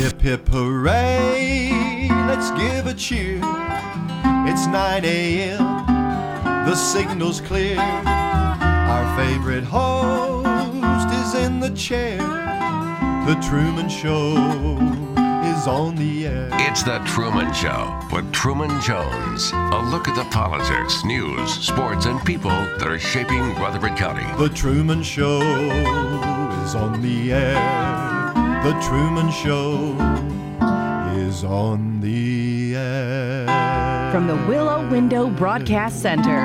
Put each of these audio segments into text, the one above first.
Hip hip hooray, let's give a cheer. It's 9 a.m., the signal's clear. Our favorite host is in the chair. The Truman Show is on the air. It's The Truman Show with Truman Jones. A look at the politics, news, sports, and people that are shaping Rutherford County. The Truman Show is on the air. The Truman Show is on the air. From the Willow Window Broadcast Center,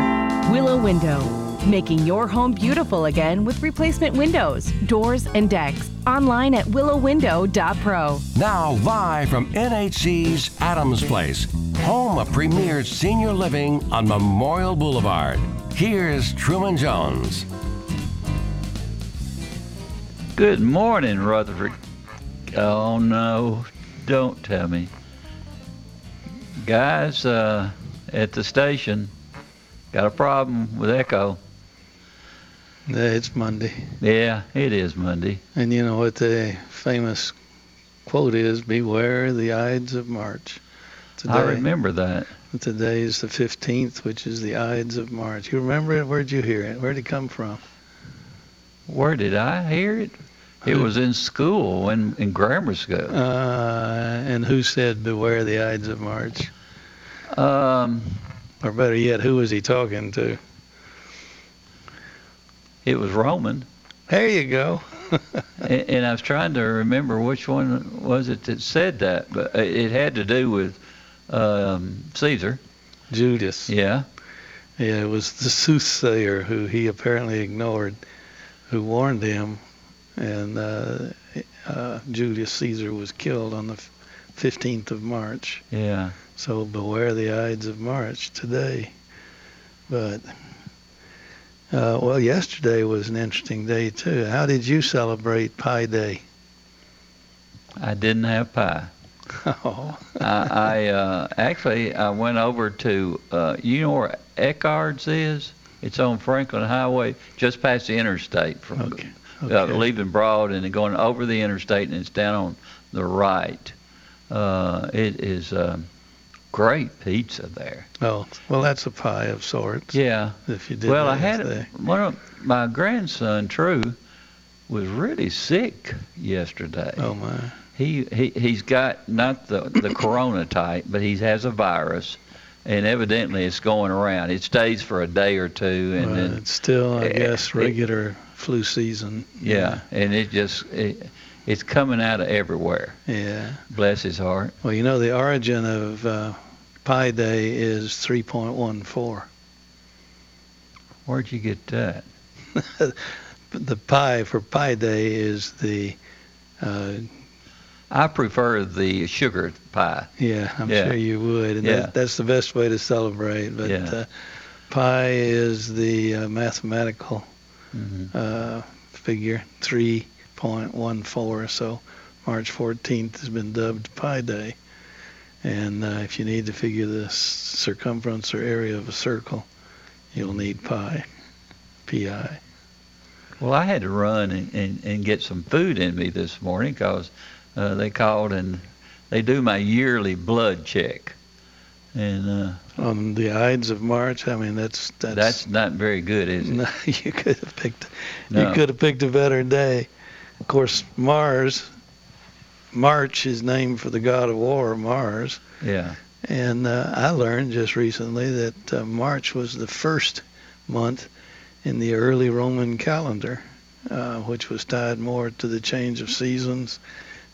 Willow Window, making your home beautiful again with replacement windows, doors, and decks. Online at willowwindow.pro. Now, live from NHC's Adams Place, home of premier senior living on Memorial Boulevard. Here's Truman Jones. Good morning, Rutherford. Oh no, don't tell me. Guys, uh, at the station, got a problem with Echo. Yeah, it's Monday. Yeah, it is Monday. And you know what the famous quote is Beware the Ides of March. Today, I remember that. Today is the 15th, which is the Ides of March. You remember it? Where'd you hear it? Where'd it come from? Where did I hear it? It was in school, in, in grammar school. Uh, and who said Beware the Ides of March? Um, Or better yet, who was he talking to? it was Roman. There you go. and, and I was trying to remember which one was it that said that, but it had to do with um, Caesar. Judas. Yeah. Yeah, it was the soothsayer who he apparently ignored, who warned him, and uh, uh, Julius Caesar was killed on the 15th of March. Yeah. So beware the Ides of March today. But uh, well, yesterday was an interesting day too. How did you celebrate Pi Day? I didn't have pie. Oh, I, I uh, actually I went over to uh, you know where Eckard's is. It's on Franklin Highway, just past the interstate from Okay, Uh, leaving Broad and going over the interstate, and it's down on the right. Uh, it is um, great pizza there. oh, well, that's a pie of sorts. Yeah. If you did Well, I had yesterday. one of my grandson True was really sick yesterday. Oh my. He, he he's got not the the corona type, but he has a virus, and evidently it's going around. It stays for a day or two, and Well, then it's still, I eh, guess, regular flu season. yeah, and it just it, it's coming out of everywhere. Yeah. Bless his heart. Well, you know, the origin of uh, Pi Day is 3.14. Where'd you get that? the pi for Pi Day is the, uh, I prefer the sugar pie. yeah, I'm Yeah. sure you would. And Yeah. that, that's the best way to celebrate. But Yeah. uh, pi is the uh, mathematical hmm uh, figure, 3.14. So March 14th has been dubbed Pi Day. And uh, if you need to figure the circumference or area of a circle, you'll need pi, pi. Well, I had to run and, and, and get some food in me this morning because uh, they called and they do my yearly blood check. And uh, On the Ides of March, I mean that's that's, that's not very good, is it? no, you could have picked No. you could have picked a better day. Of course, Mars. March is named for the god of war, Mars. Yeah. And uh, I learned just recently that uh, March was the first month in the early Roman calendar, uh, which was tied more to the change of seasons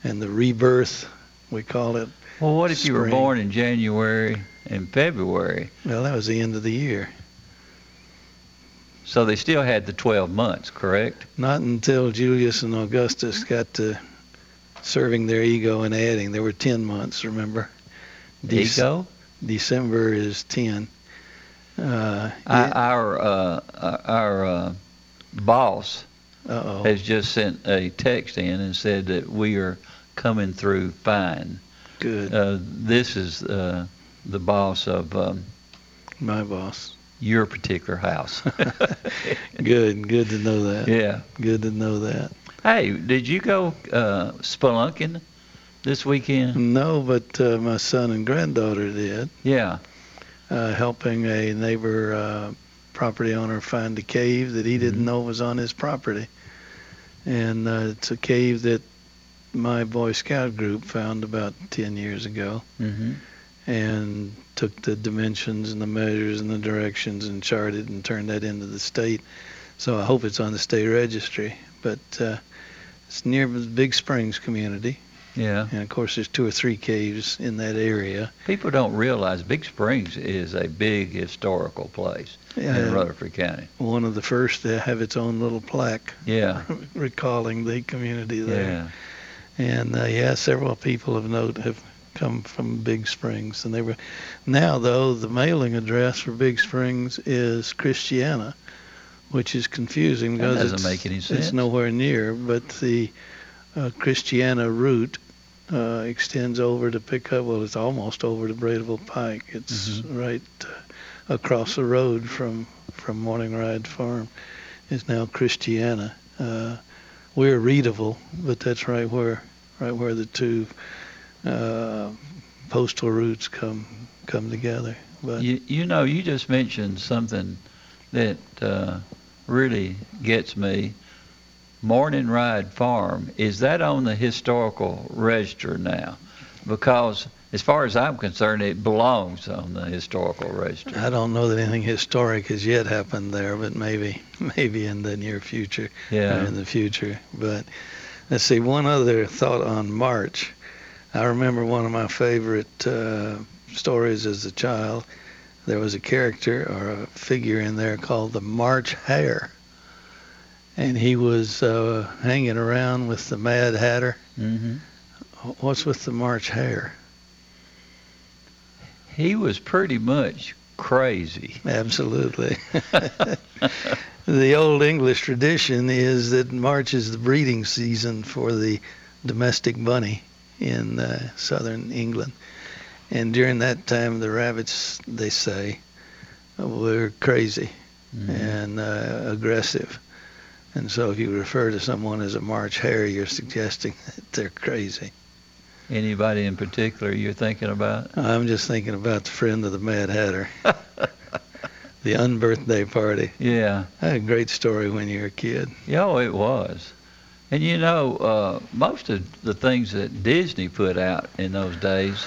and the rebirth, we call it. Well, what if you were born in January and February? Well, that was the end of the year. So they still had the 12 months, correct? Not until Julius and Augustus got to serving their ego and adding. There were 10 months, remember? Ego? December is 10. Uh, I, our uh, our uh, boss uh-oh. has just sent a text in and said that we are coming through fine. Good. Uh, this is uh, the boss of um, My boss. your particular house. Good. Good to know that. yeah. Good to know that. Hey, did you go uh, spelunking this weekend? No, but uh, my son and granddaughter did, Yeah. uh, helping a neighbor uh, property owner find a cave that he didn't Mhm. know was on his property. And uh, it's a cave that my Boy Scout group found about 10 years ago hmm and took the dimensions and the measures and the directions and charted and turned that into the state. So I hope it's on the state registry. But uh, it's near the Big Springs community. Yeah. And of course, there's two or three caves in that area. People don't realize Big Springs is a big historical place in Uh, Rutherford County. one of the first to have its own little plaque Yeah. recalling the community there. Yeah. And uh, yeah, several people of note have come from Big Springs, and they were. Now, though, the mailing address for Big Springs is Christiana, which is confusing That because doesn't it's, make any sense. it's nowhere near. But the uh, Christiana route uh, extends over to pick up. Well, it's almost over to Bradyville Pike. It's Mhm. right uh, across the road from from Morning Ride Farm. Is now Christiana. Uh, we're Readyville, but that's right where right where the two uh, postal routes come come together. But You, you know, you just mentioned something that uh, really gets me. Morning Ride Farm, is that on the historical register now? Because as far as I'm concerned, it belongs on the historical register. I don't know that anything historic has yet happened there, but maybe maybe in the near future Yeah. in the future. But let's see. One other thought on March. I remember one of my favorite uh, stories as a child. There was a character or a figure in there called the March Hare, and he was uh, hanging around with the Mad Hatter. Mm-hmm. What's with the March Hare? He was pretty much crazy. Absolutely. the old English tradition is that March is the breeding season for the domestic bunny in uh, southern England. And during that time, the rabbits, they say, were crazy Mhm. and uh, aggressive. And so if you refer to someone as a March hare, you're suggesting that they're crazy. Anybody in particular you're thinking about? I'm just thinking about the friend of the Mad Hatter, the unbirthday party. Yeah. A great story when you were a kid. Yeah, oh, it was. And you know, uh, most of the things that Disney put out in those days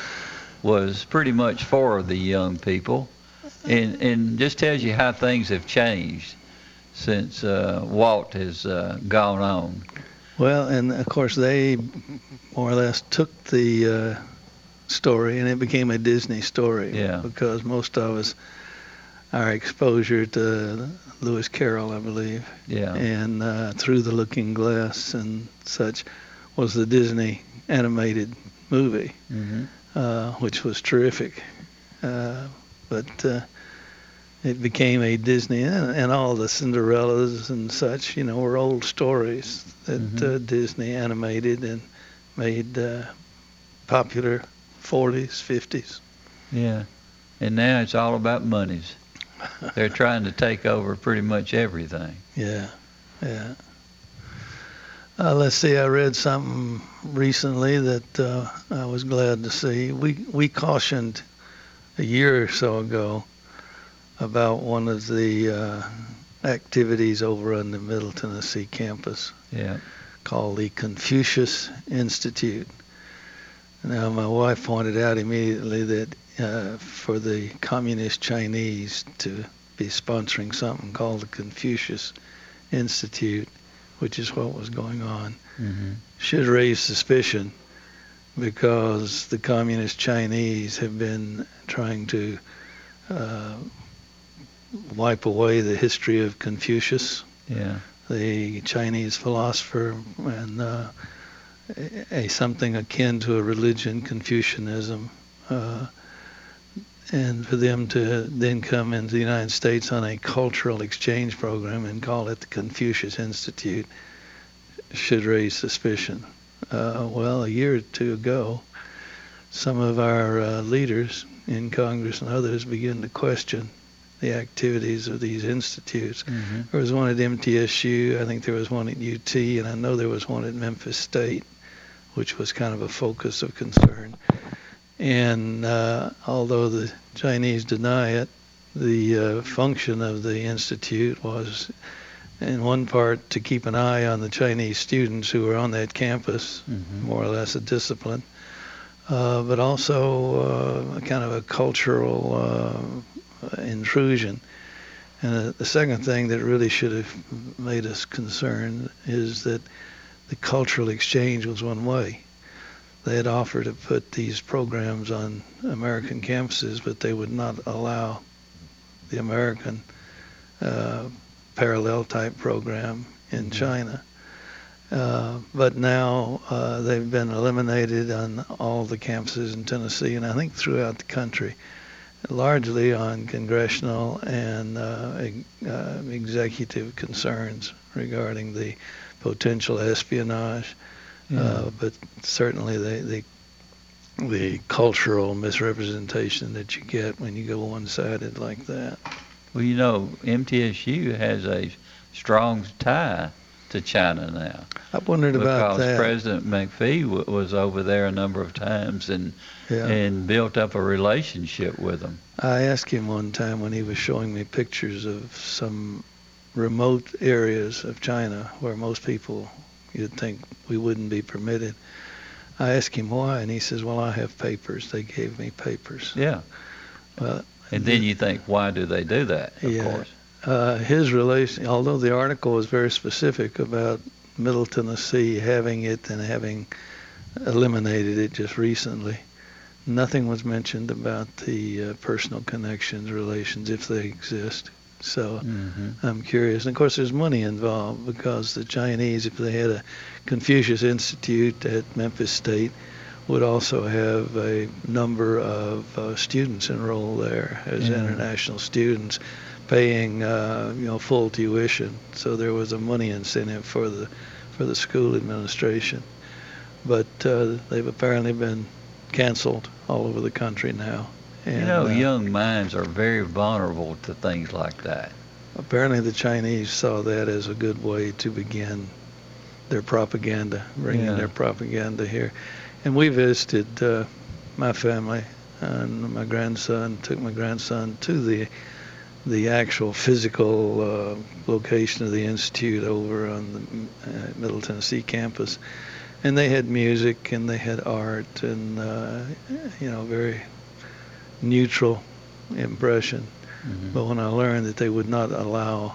was pretty much for the young people, and and just tells you how things have changed since uh, Walt has uh, gone on. Well, and of course they more or less took the uh, story and it became a Disney story. Yeah. Because most of us, our exposure to Lewis Carroll, I believe, Yeah. and uh, Through the Looking Glass and such, was the Disney animated movie, hmm uh, which was terrific. Uh, but uh, it became a Disney, and, and all the Cinderellas and such, you know, were old stories that Mhm. uh, Disney animated and made uh, popular 40s, 50s. Yeah. And now it's all about monies. They're trying to take over pretty much everything. Yeah, yeah. Uh, let's see. I read something recently that uh, I was glad to see. We we cautioned a year or so ago about one of the uh, activities over on the Middle Tennessee campus Yeah. called the Confucius Institute. Now, my wife pointed out immediately that uh, for the communist Chinese to be sponsoring something called the Confucius Institute, which is what was going on, hmm should raise suspicion because the communist Chinese have been trying to uh, wipe away the history of Confucius Yeah. the Chinese philosopher and uh, a, a something akin to a religion, Confucianism, uh, and for them to then come into the United States on a cultural exchange program and call it the Confucius Institute should raise suspicion. Uh, well, a year or two ago, some of our uh, leaders in Congress and others began to question the activities of these institutes. hmm There was one at MTSU. I think there was one at UT, and I know there was one at Memphis State which was kind of a focus of concern. And uh, although the Chinese deny it, the uh, function of the institute was, in one part, to keep an eye on the Chinese students who were on that campus, Mm-hmm. more or less a discipline, uh, but also uh, kind of a cultural uh, intrusion. And uh, the second thing that really should have made us concerned is that the cultural exchange was one way. They had offered to put these programs on American campuses, but they would not allow the American uh, parallel type program in China. Uh, but now uh, they've been eliminated on all the campuses in Tennessee and I think throughout the country, largely on congressional and uh, uh, executive concerns regarding the potential espionage. Uh, but certainly the, the the cultural misrepresentation that you get when you go one-sided like that. Well, you know, MTSU has a strong tie to China now I wondered about that. because. President McPhee w- was over there a number of times and yeah. and built up a relationship with them. I asked him one time when he was showing me pictures of some remote areas of China where most people you'd think we wouldn't be permitted. I asked him why, and he says, "Well, I have papers. They gave me papers." Yeah. Well, And then you think, why do they do that? Of Yeah. course. Uh, his relation, although the article was very specific about Middle Tennessee having it and having eliminated it just recently, nothing was mentioned about the uh, personal connections, relations, if they exist. So hmm I'm curious. And of course, there's money involved because the Chinese, if they had a Confucius Institute at Memphis State, would also have a number of uh, students enrolled there as Yeah. international students, paying uh, you know full tuition. So there was a money incentive for the for the school administration. But uh, they've apparently been canceled all over the country now. And, you know, uh, young minds are very vulnerable to things like that. Apparently, the Chinese saw that as a good way to begin their propaganda, bringing Yeah. their propaganda here. And we visited uh, my family and my grandson took my grandson to the the actual physical uh, location of the institute over on the uh, Middle Tennessee campus, and they had music and they had art and uh, you know very neutral impression. Mhm. But when I learned that they would not allow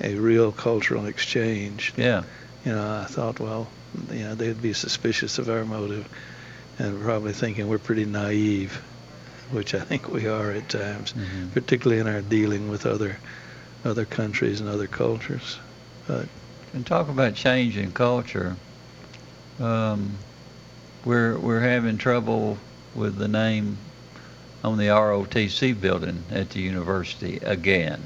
a real cultural exchange, Yeah. you know, I thought, well, you know, they'd be suspicious of our motive and probably thinking we're pretty naive, which I think we are at times, Mhm. particularly in our dealing with other other countries and other cultures. But And talk about change in culture. Um, we're we're having trouble with the name on the ROTC building at the university again,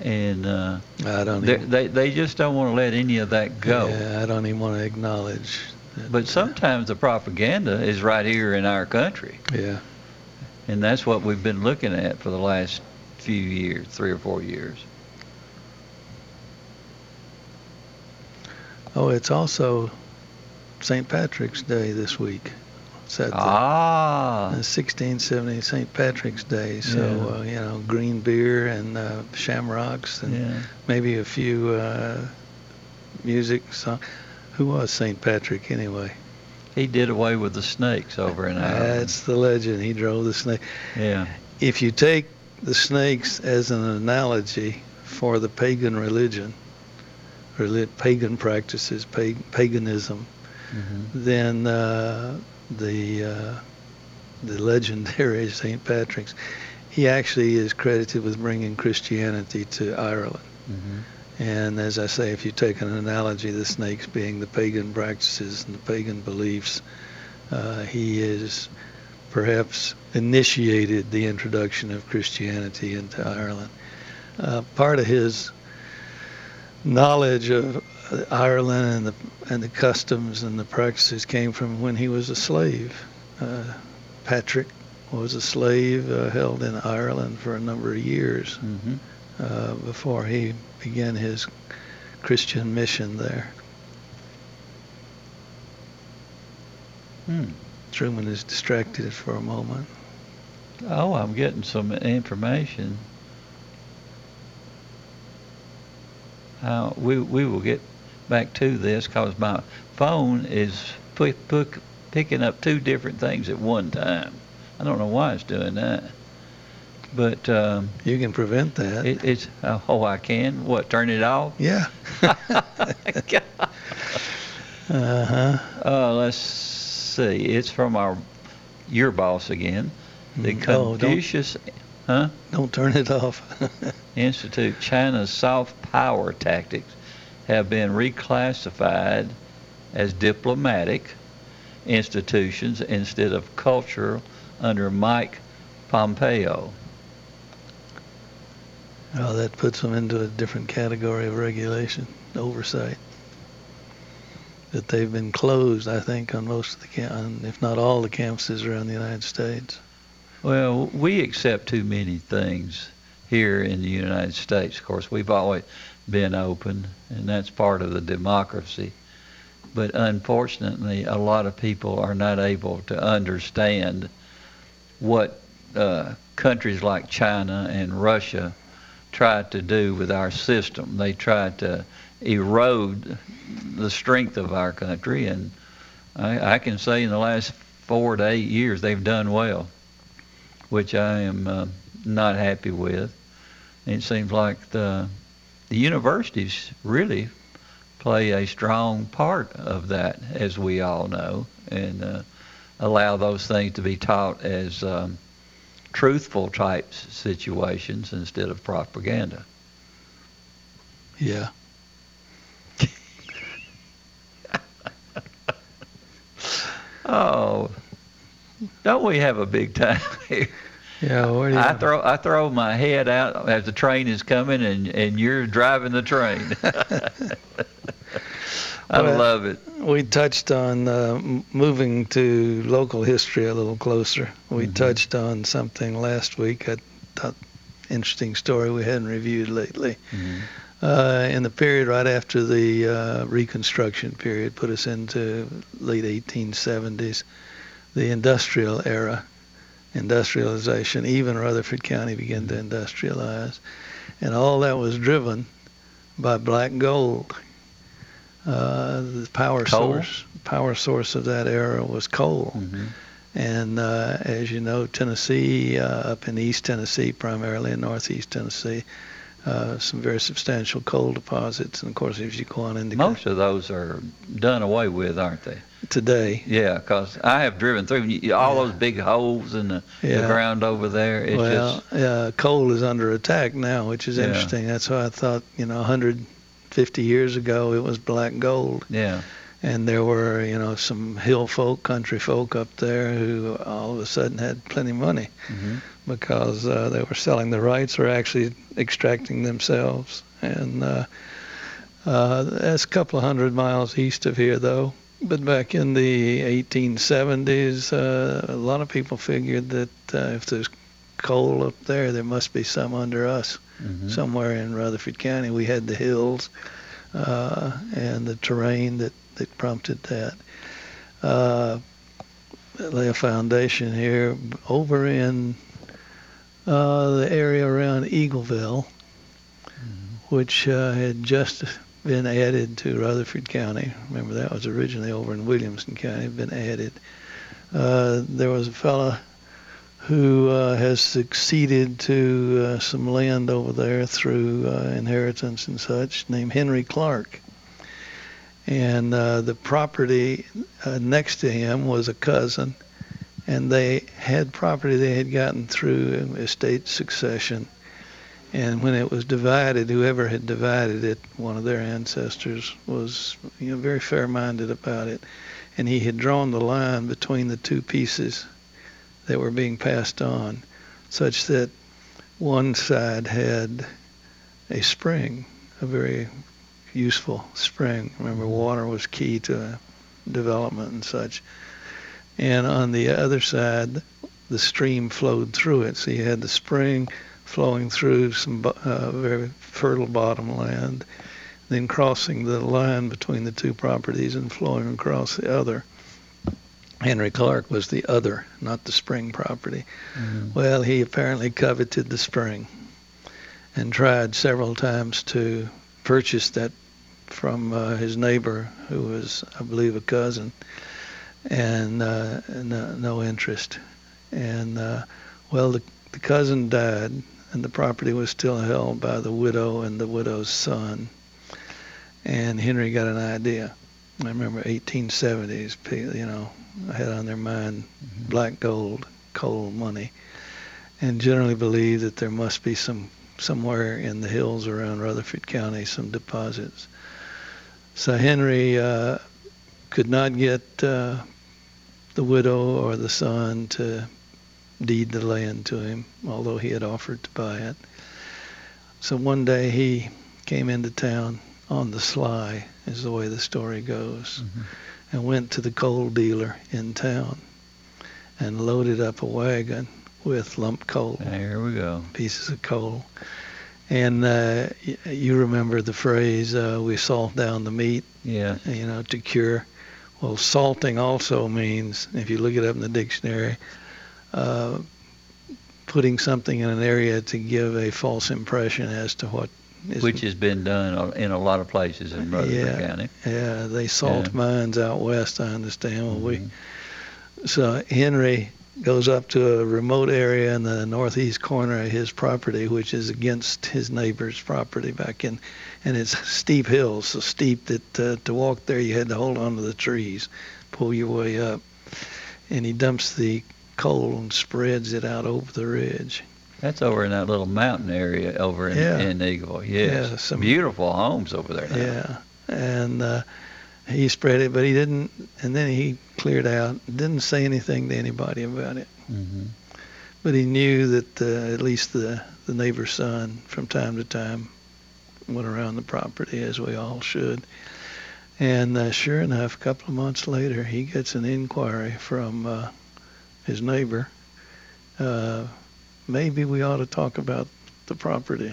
and uh, I don't they, they they just don't want to let any of that go. Yeah, I don't even want to acknowledge. That, But sometimes the propaganda is right here in our country, yeah, and that's what we've been looking at for the last few years, three or four years. oh, it's also St. Patrick's Day this week. The- Ah, Uh, 1670 St. Patrick's Day, so Yeah. uh, you know, green beer and uh, shamrocks and yeah. maybe a few uh, music song. Who was St. Patrick anyway? He did away with the snakes over in Ireland. That's the legend. He drove the snake. yeah. If you take the snakes as an analogy for the pagan religion, reli- pagan practices, pag- paganism, hmm then uh, the uh, the legendary St. Patrick's, he actually is credited with bringing Christianity to Ireland. hmm And as I say, if you take an analogy, the snakes being the pagan practices and the pagan beliefs, uh, he is perhaps initiated the introduction of Christianity into Ireland. Uh, part of his knowledge of Ireland and the and the customs and the practices came from when he was a slave. Uh, Patrick was a slave uh, held in Ireland for a number of years hmm uh, before he began his Christian mission there. Hmm. Truman is distracted for a moment. Oh, I'm getting some information. Uh, we we will get back to this because my phone is pu- pu- picking up two different things at one time. I don't know why it's doing that, but um, You can prevent that. it, it's uh, oh I can what turn it off. yeah. Uh huh. Uh, let's see. It's from our your boss again, the Mm. Oh, don't- Confucius huh? Don't turn it off. Institute. China's soft power tactics have been reclassified as diplomatic institutions instead of cultural under Mike Pompeo. That puts them into a different category of regulation, oversight. That they've been closed, I think, on most of the, cam- on, if not all the campuses around the United States. Well, we accept too many things here in the United States. Of course, we've always been open, and that's part of the democracy. But unfortunately, a lot of people are not able to understand what uh, countries like China and Russia tried to do with our system. They tried to erode the strength of our country, and I, I can say in the last four to eight years they've done well which I am uh, not happy with. It seems like the the universities really play a strong part of that, as we all know, and uh, allow those things to be taught as um, truthful type situations instead of propaganda. Yeah. Oh, don't we have a big time here? Yeah, where do you I throw I throw my head out as the train is coming, and and you're driving the train. I Well, love it. We touched on uh, moving to local history a little closer. We Mhm. touched on something last week. I thought interesting story we hadn't reviewed lately. Uh, in the period right after the uh, Reconstruction period, put us into late 1870s, the industrial era, industrialization. Even Rutherford County began to industrialize, and all that was driven by black gold. Uh, the power Coal? source, power source of that era was coal. Mhm. And uh, as you know, Tennessee, uh, up in East Tennessee, primarily in Northeast Tennessee, uh, some very substantial coal deposits. And of course, if you go on into Most of those are done away with, aren't they? today, Yeah, because I have driven through all Yeah. those big holes in the, the ground over there. It's well, just coal is under attack now, which is Yeah. interesting. That's why I thought, you know, 150 years ago it was black gold. yeah. And there were, you know, some hill folk, country folk up there who all of a sudden had plenty of money. hmm because uh, they were selling the rights or actually extracting themselves. And uh, uh, that's a couple of hundred miles east of here, though. But back in the 1870s, uh, a lot of people figured that uh, if there's coal up there, there must be some under us hmm somewhere in Rutherford County. We had the hills uh, and the terrain that, that prompted that. Uh, lay a foundation here over in uh, the area around Eagleville, which uh, had just been added to Rutherford County. Remember that was originally over in Williamson County, been added. Uh, there was a fella who uh, has succeeded to uh, some land over there through uh, inheritance and such, named Henry Clark. And uh, the property uh, next to him was a cousin, and they had property they had gotten through estate succession. And when it was divided, whoever had divided it, one of their ancestors, was you know very fair-minded about it, and he had drawn the line between the two pieces that were being passed on, such that one side had a spring, a very useful spring. Remember, water was key to development and such. And on the other side, the stream flowed through it. So you had the spring flowing through some uh, very fertile bottom land, then crossing the line between the two properties and flowing across the other. Henry Clark was the other, not the spring property. Mhm. Well, he apparently coveted the spring and tried several times to purchase that from uh, his neighbor, who was, I believe, a cousin, and uh, no, no interest. And uh, well, the, the cousin died, and the property was still held by the widow and the widow's son. And Henry got an idea. I remember 1870s, you know, had on their mind black gold, coal money, and generally believed that there must be some somewhere in the hills around Rutherford County some deposits. So Henry uh, could not get uh, the widow or the son to deed the land to him, although he had offered to buy it. So one day he came into town on the sly, is the way the story goes, Mhm. And went to the coal dealer in town and loaded up a wagon with lump coal There we go. pieces of coal. And uh, you remember the phrase, uh, we salt down the meat, Yeah. you know, to cure. Well, salting also means, if you look it up in the dictionary, uh, putting something in an area to give a false impression as to what Which has been done in a lot of places in Rutherford Yeah. County. Yeah, they salt Yeah. mines out west, I understand. Well, we, Mhm. So Henry goes up to a remote area in the northeast corner of his property, which is against his neighbor's property back in, and it's steep hills, so steep that uh, to walk there you had to hold on to the trees, pull your way up, and he dumps the coal and spreads it out over the ridge. That's over in that little mountain area over in, Yeah. in Eagle. Yes. Yeah, some- Beautiful homes over there now. Yeah, and uh, he spread it, but he didn't, and then he cleared out, didn't say anything to anybody about it. hmm But he knew that uh, at least the, the neighbor's son, from time to time, went around the property, as we all should. And uh, sure enough, a couple of months later, he gets an inquiry from uh, his neighbor. Maybe we ought to talk about the property,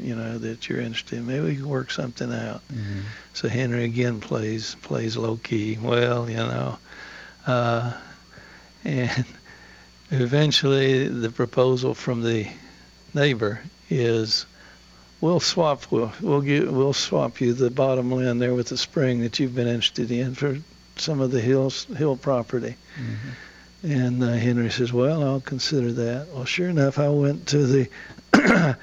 you know, that you're interested in. Maybe we can work something out. hmm So Henry again plays plays low key. Well, you know, uh, and eventually the proposal from the neighbor is, we'll swap we'll we'll, give, we'll swap you the bottom land there with the spring that you've been interested in for some of the hills hill property. hmm And uh, Henry says, "Well, I'll consider that." Well, sure enough, I went to the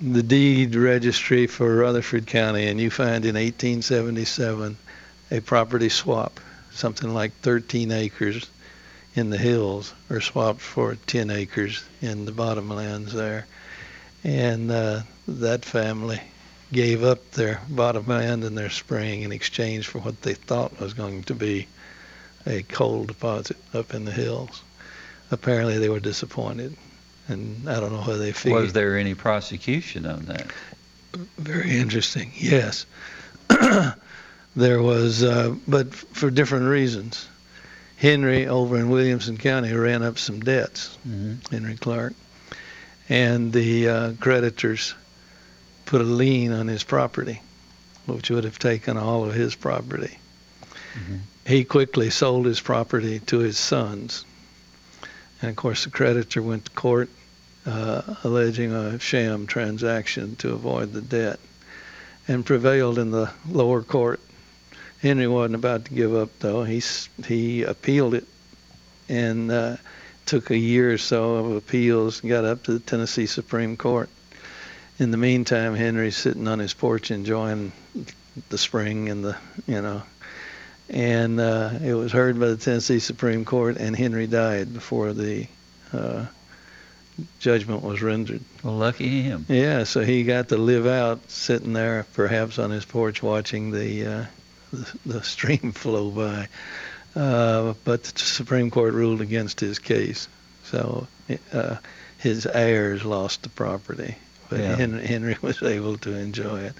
the deed registry for Rutherford County, and you find in 1877 a property swap, something like 13 acres in the hills, are swapped for 10 acres in the bottomlands there, and uh, that family gave up their bottomland and their spring in exchange for what they thought was going to be a coal deposit up in the hills. Apparently, they were disappointed, and I don't know whether they figured. Was there any prosecution on that? Very interesting. Yes, there was, uh, but for different reasons. Henry over in Williamson County ran up some debts. hmm Henry Clark, and the uh, creditors put a lien on his property, which would have taken all of his property. Mhm. He quickly sold his property to his sons, and of course the creditor went to court uh, alleging a sham transaction to avoid the debt, and prevailed in the lower court. Henry wasn't about to give up though. He he appealed it, and uh, took a year or so of appeals and got up to the Tennessee Supreme Court. In the meantime, Henry's sitting on his porch enjoying the spring and the, you know, and uh, it was heard by the Tennessee Supreme Court, and Henry died before the uh, judgment was rendered. Well, lucky him. Yeah, so he got to live out sitting there, perhaps on his porch, watching the uh, the, the stream flow by. Uh, but the Supreme Court ruled against his case, so uh, his heirs lost the property, but Yeah. Henry, Henry was able to enjoy it.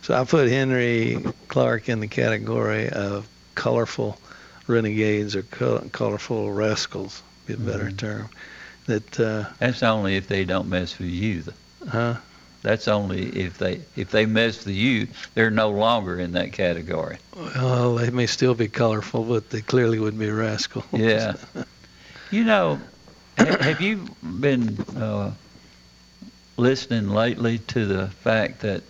So I put Henry Clark in the category of colorful renegades or col- colorful rascals, be a better Mhm. term. That uh, That's only if they don't mess with you. Huh? That's only if they if they mess with you, they're no longer in that category. Well, they may still be colorful, but they clearly would be rascals. Yeah. you know, ha- have you been uh, listening lately to the fact that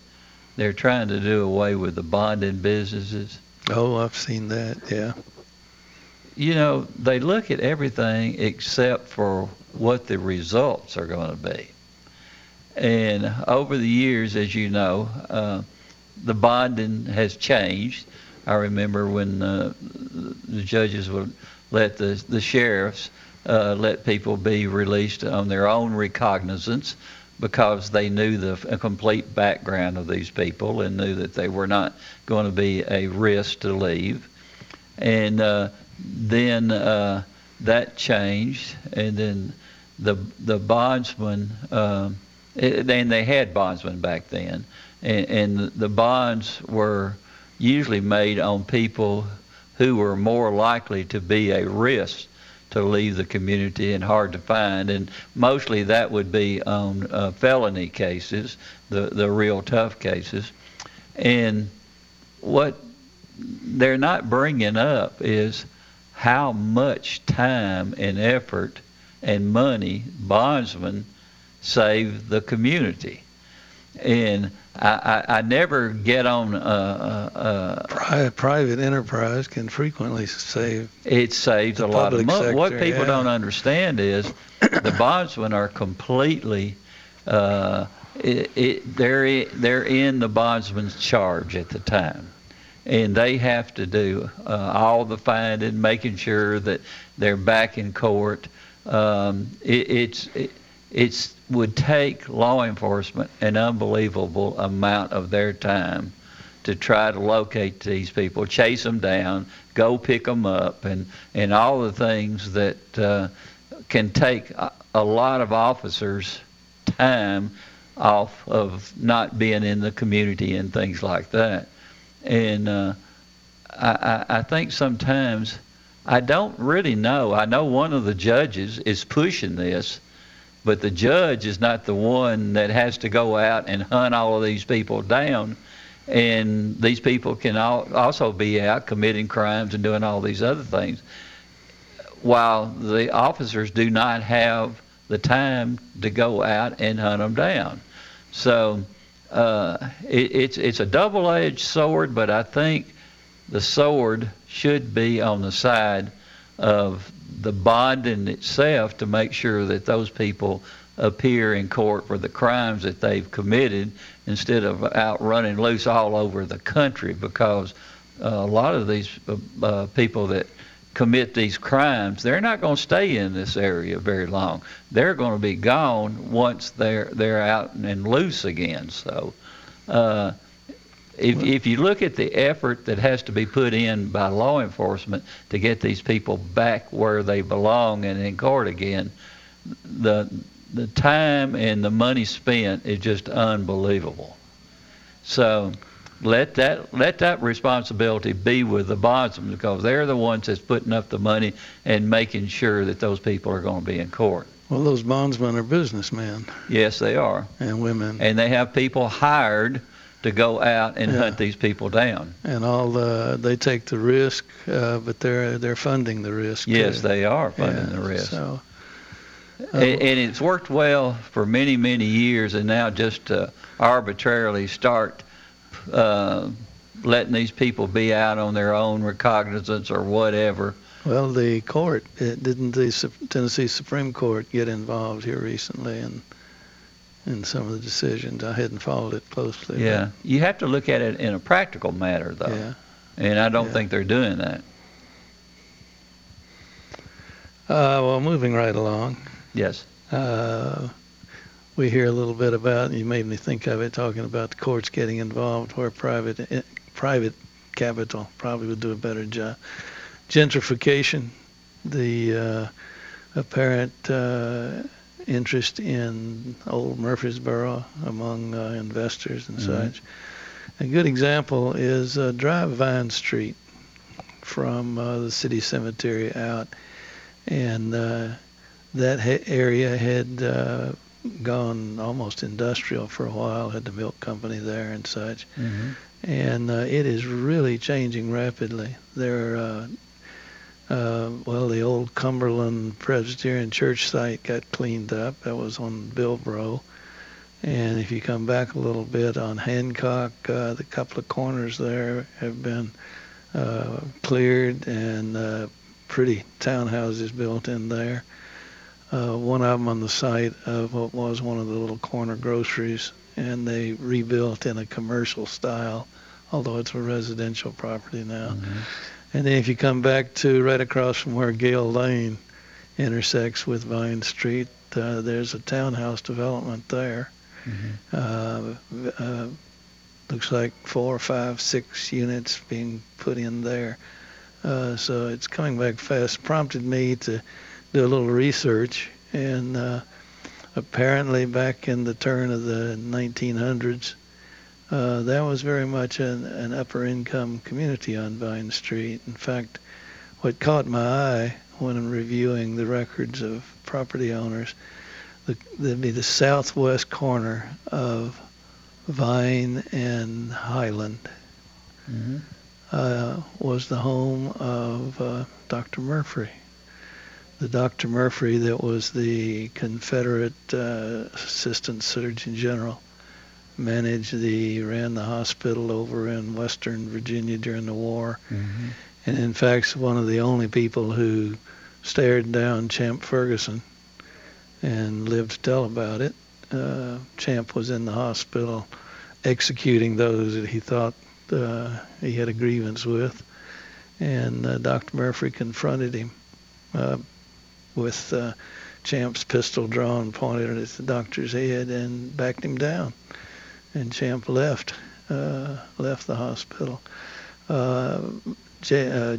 they're trying to do away with the bonding businesses? Oh, I've seen that. Yeah. You know, they look at everything except for what the results are going to be. And over the years, as you know, uh, the bonding has changed. I remember when uh, the judges would let the the sheriffs uh, let people be released on their own recognizance because they knew the complete background of these people and knew that they were not going to be a risk to leave. And uh, then uh, that changed, and then the the bondsman. It, and they had bondsmen back then, and, and the bonds were usually made on people who were more likely to be a risk to leave the community and hard to find, and mostly that would be on uh, felony cases, the the real tough cases, and what they're not bringing up is how much time and effort and money bondsmen save the community. And I, I, I never get on. Uh, uh, uh, Pri- private enterprise can frequently save. it saves a lot of money. what people yeah. don't understand is the bondsmen are completely. Uh, it, it, they're they're in the bondsman's charge at the time, and they have to do uh, all the finding, making sure that they're back in court. Um, it, it's it, it's would take law enforcement an unbelievable amount of their time to try to locate these people, chase them down, go pick them up, and and all the things that uh, can take a, a lot of officers' time off of not being in the community and things like that. And uh, I, I, I think sometimes I don't really know. I know one of the judges is pushing this, but the judge is not the one that has to go out and hunt all of these people down. And these people can al- also be out committing crimes and doing all these other things, while the officers do not have the time to go out and hunt them down. So uh, it, it's it's a double-edged sword, but I think the sword should be on the side of the bonding itself to make sure that those people appear in court for the crimes that they've committed instead of out running loose all over the country because uh, a lot of these uh, uh, people that commit these crimes they're not going to stay in this area very long. They're going to be gone once they're they're out and loose again. So uh, if, if you look at the effort that has to be put in by law enforcement to get these people back where they belong and in court again, the the time and the money spent is just unbelievable. So let that let that responsibility be with the bondsmen because they're the ones that's putting up the money and making sure that those people are going to be in court. Well, those bondsmen are businessmen Yes, they are, and women, and they have people hired to go out and Yeah. hunt these people down. and all the they take the risk, uh, but they're they're funding the risk. Yes, too. they are funding Yeah, the risk. So, uh, and, and it's worked well for many, many years, and now just to arbitrarily start uh, letting these people be out on their own recognizance or whatever. well, the court it, didn't the Tennessee Supreme Court get involved here recently in in some of the decisions. I hadn't followed it closely. Yeah, you have to look at it in a practical matter, though, Yeah. and I don't Yeah. think they're doing that. Uh, well, moving right along. Yes. Uh, we hear a little bit about. You made me think of it, talking about the courts getting involved, where private eh, private capital probably would do a better job. Gentrification, the uh, apparent uh, interest in old Murfreesboro among uh, investors and Mhm. such. A good example is uh, Drive Vine Street from uh, the city cemetery out, and uh, that ha- area had uh, gone almost industrial for a while. Had the milk company there and such, hmm and uh, it is really changing rapidly. There, uh, uh, well, the old Cumberland Presbyterian Church site got cleaned up. That was on Bilbro. And if you come back a little bit on Hancock, uh, the couple of corners there have been uh, cleared and uh, pretty townhouses built in there. Uh, one of them on the site of what was one of the little corner groceries, and they rebuilt in a commercial style, although it's a residential property now. hmm And then if you come back to right across from where Gale Lane intersects with Vine Street, uh, there's a townhouse development there. hmm Uh, uh, looks like four, five, six units being put in there. Uh, so it's coming back fast. Prompted me to do a little research, and uh, apparently back in the turn of the 1900s, uh, that was very much an, an upper income community on Vine Street. In fact, what caught my eye when I'm reviewing the records of property owners, the, that'd be the southwest corner of Vine and Highland hmm uh, was the home of uh, Dr. Murphy. The Dr. Murphy that was the Confederate uh, Assistant Surgeon General, managed the ran the hospital over in Western Virginia during the war, hmm and in fact one of the only people who stared down Champ Ferguson and lived to tell about it. Uh, Champ was in the hospital executing those that he thought uh, he had a grievance with, and uh, Dr. Murphy confronted him uh, with uh, Champ's pistol drawn, pointed at the doctor's head, and backed him down. And Champ left, uh, left the hospital. Uh, J- uh,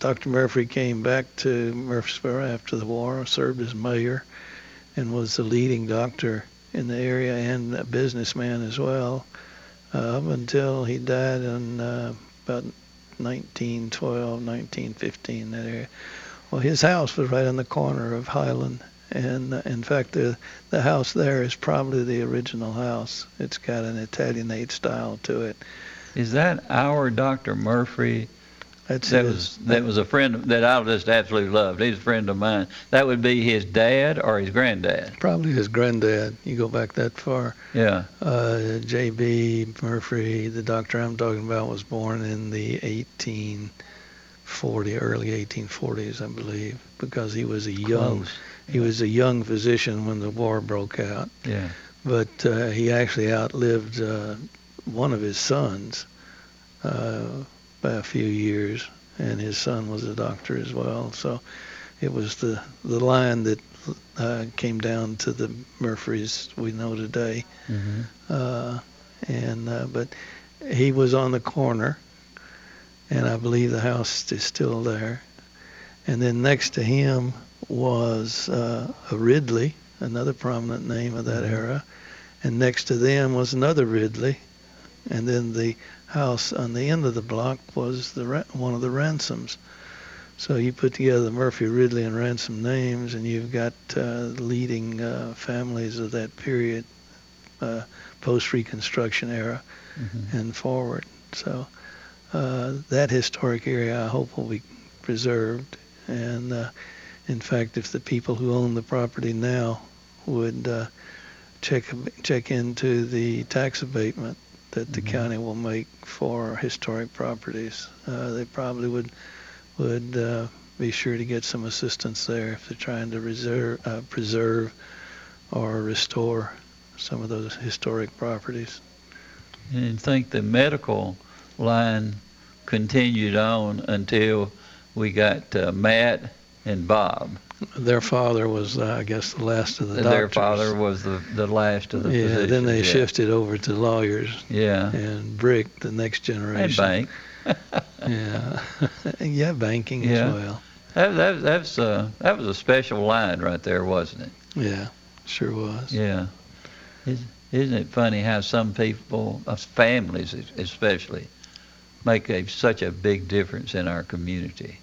Dr. Murphy came back to Murfreesboro after the war, served as mayor, and was the leading doctor in the area and a businessman as well, uh, up until he died in uh, about 1912, 1915, that area. Well, his house was right on the corner of Highland, and uh, in fact, the the house there is probably the original house. It's got an Italianate style to it. Is that our Dr. Murphy? That's That his- was that was a friend that I just absolutely loved. He's a friend of mine. That would be his dad or his granddad. probably his granddad. You go back that far. Yeah. Uh, J.B. Murphy, the doctor I'm talking about, was born in the 1840, early 1840s, I believe, because he was a young Close. He was a young physician when the war broke out. Yeah. But uh, he actually outlived uh, one of his sons uh, by a few years, and his son was a doctor as well. So it was the the line that uh, came down to the Murphys we know today hmm uh, and uh, but he was on the corner, and I believe the house is still there. And then next to him was uh, a Ridley, another prominent name of that era, and next to them was another Ridley, and then the house on the end of the block was the one of the Ransoms. So you put together the Murphy, Ridley, and Ransom names, and you've got uh, leading uh, families of that period, uh, post-Reconstruction era hmm and forward. So uh, that historic area, I hope, will be preserved. And uh, in fact, if the people who own the property now would uh, check check into the tax abatement that the Mhm. county will make for historic properties, uh, they probably would would uh, be sure to get some assistance there if they're trying to reserve, uh, preserve or restore some of those historic properties. And think the medical line continued on until we got uh, Matt and Bob. Their father was, uh, I guess, the last of the Their doctors. father was the, the last of the yeah, physicians. then they yeah. shifted over to lawyers Yeah. and Brick, the next generation. And bank. Yeah, yeah, banking Yeah. as well. That, that, that's, uh, that was a special line right there, wasn't it? Yeah, sure was. Yeah. Is- Isn't it funny how some people, uh, families especially, make a, such a big difference in our community?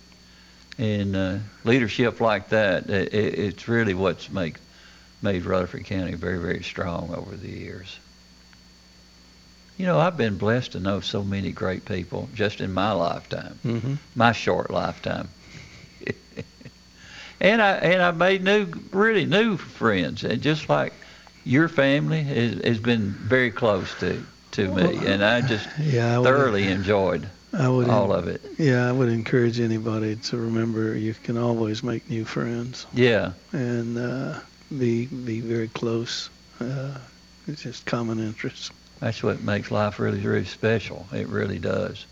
And uh, leadership like that, i i it's really what's makes made Rutherford County very, very strong over the years. You know, I've been blessed to know so many great people just in my lifetime, hmm my short lifetime. and I and I made new, really new friends, and just like your family has, has been very close to to me, and I just Yeah, I thoroughly enjoyed I would, all of it. yeah, I would encourage anybody to remember you can always make new friends Yeah, and uh, be be very close. Uh, it's just common interests. that's what makes life really, really special. It really does.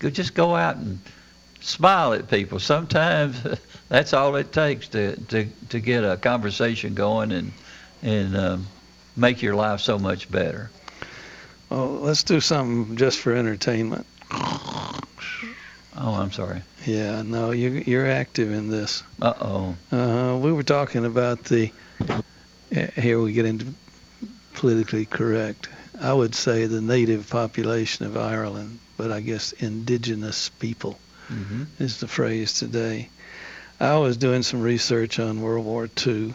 Just go out and smile at people. Sometimes that's all it takes to, to, to get a conversation going and and um, make your life so much better. Well, let's do something just for entertainment. Oh, I'm sorry. Yeah, no, you, you're active in this. Uh oh. Uh, we were talking about the. eh, Here we get into politically correct. I would say the native population of Ireland, but I guess indigenous people hmm is the phrase today. I was doing some research on World War II,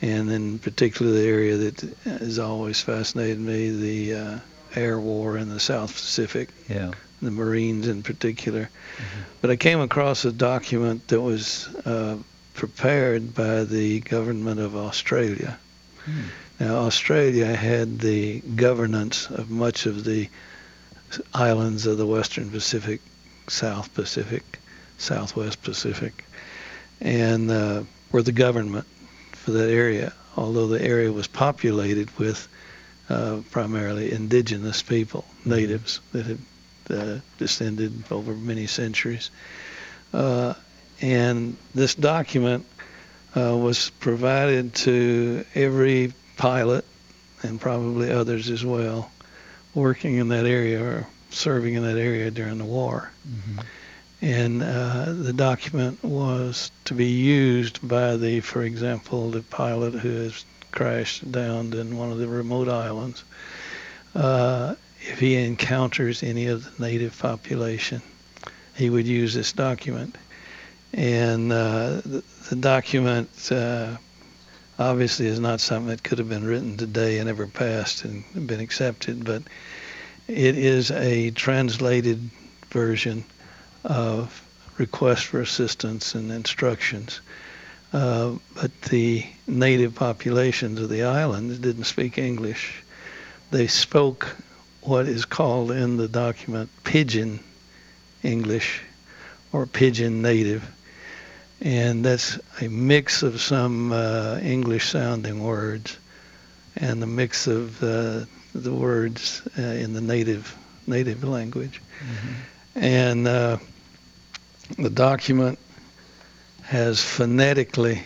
and in particular the area that has always fascinated me, the uh, air war in the South Pacific Yeah. the Marines in particular. But I came across a document that was uh, prepared by the government of Australia. Hmm. Now, Australia had the governance of much of the islands of the Western Pacific, South Pacific, Southwest Pacific, and uh, were the government for that area, although the area was populated with uh, primarily indigenous people, natives that had uh, descended over many centuries. Uh, and this document uh, was provided to every pilot and probably others as well working in that area or serving in that area during the war. Mhm. And uh, the document was to be used by the, for example, the pilot who has crashed down in one of the remote islands. Uh, if he encounters any of the native population, he would use this document. And uh, the, the document uh, obviously is not something that could have been written today and ever passed and been accepted, but it is a translated version of request for assistance and instructions. Uh, but the native populations of the islands didn't speak English. They spoke what is called in the document pidgin English or pidgin native. And that's a mix of some uh, English sounding words and a mix of uh, the words uh, in the native native language. And uh, the document has phonetically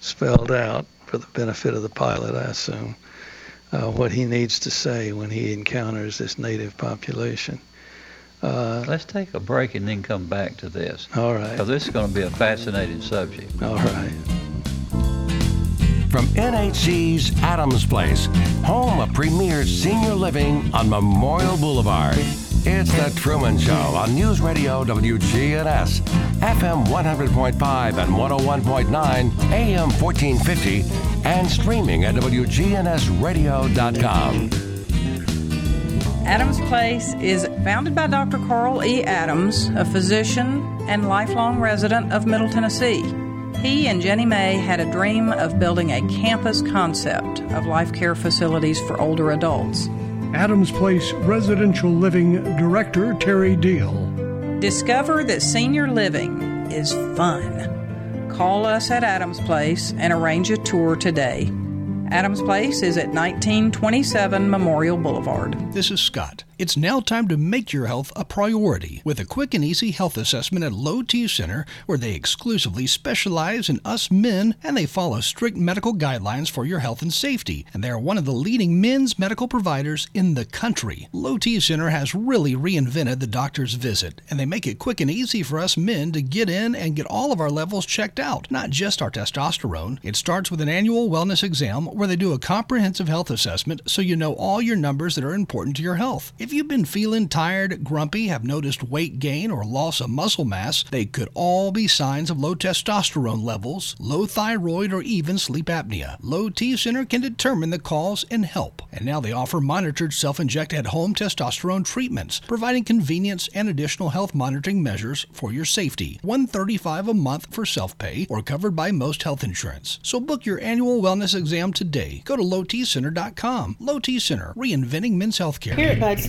spelled out, for the benefit of the pilot, I assume, uh, what he needs to say when he encounters this native population. Uh, Let's take a break and then come back to this. all right. Because this is going to be a fascinating subject. All right. From NHC's Adams Place, home of premier senior living on Memorial Boulevard. It's The Truman Show on News Radio WGNS, FM 100.5 and 101.9, AM 1450, and streaming at WGNSradio.com. Adams Place is founded by Dr. Carl E. Adams, a physician and lifelong resident of Middle Tennessee. He and Jenny May had a dream of building a campus concept of life care facilities for older adults. Adams Place Residential Living Director Terry Deal. Discover that senior living is fun. Call us at Adams Place and arrange a tour today. Adams Place is at 1927 Memorial Boulevard. This is Scott. It's now time to make your health a priority with a quick and easy health assessment at Low T Center, where they exclusively specialize in us men and they follow strict medical guidelines for your health and safety. And they are one of the leading men's medical providers in the country. Low T Center has really reinvented the doctor's visit, and they make it quick and easy for us men to get in and get all of our levels checked out, not just our testosterone. It starts with an annual wellness exam where they do a comprehensive health assessment so you know all your numbers that are important to your health. If If you've been feeling tired, grumpy, have noticed weight gain or loss of muscle mass, they could all be signs of low testosterone levels, low thyroid, or even sleep apnea. Low T Center can determine the cause and help. And now they offer monitored self inject at home testosterone treatments, providing convenience and additional health monitoring measures for your safety. 135 a month for self pay or covered by most health insurance. So book your annual wellness exam today. Go to lowtcenter.com. Low T Center, reinventing men's healthcare. Here at Bud's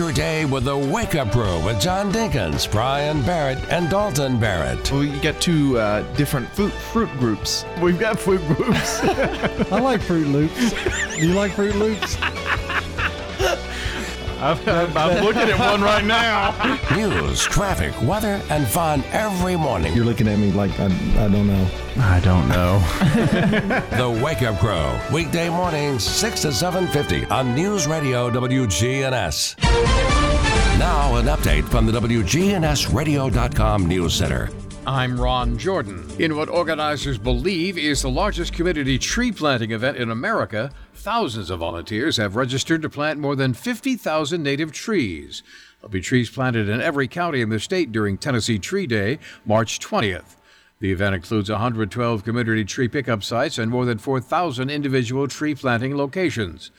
day with the Wake Up Crew with John Dinkins, Brian Barrett, and Dalton Barrett. We got two uh, different fruit, fruit groups. We've got fruit groups. I like Froot Loops. Do you like Froot Loops? I'm, I'm looking at one right now. News, traffic, weather, and fun every morning. You're looking at me like I, I don't know. I don't know. the Wake Up Crew, weekday mornings, 6 to 7.50 on News Radio WGNS. Now an update from the WGNSradio.com News Center. I'm Ron Jordan. In what organizers believe is the largest community tree planting event in America, thousands of volunteers have registered to plant more than 50,000 native trees. There'll be trees planted in every county in the state during Tennessee Tree Day, March 20th. The event includes 112 community tree pickup sites and more than 4,000 individual tree planting locations.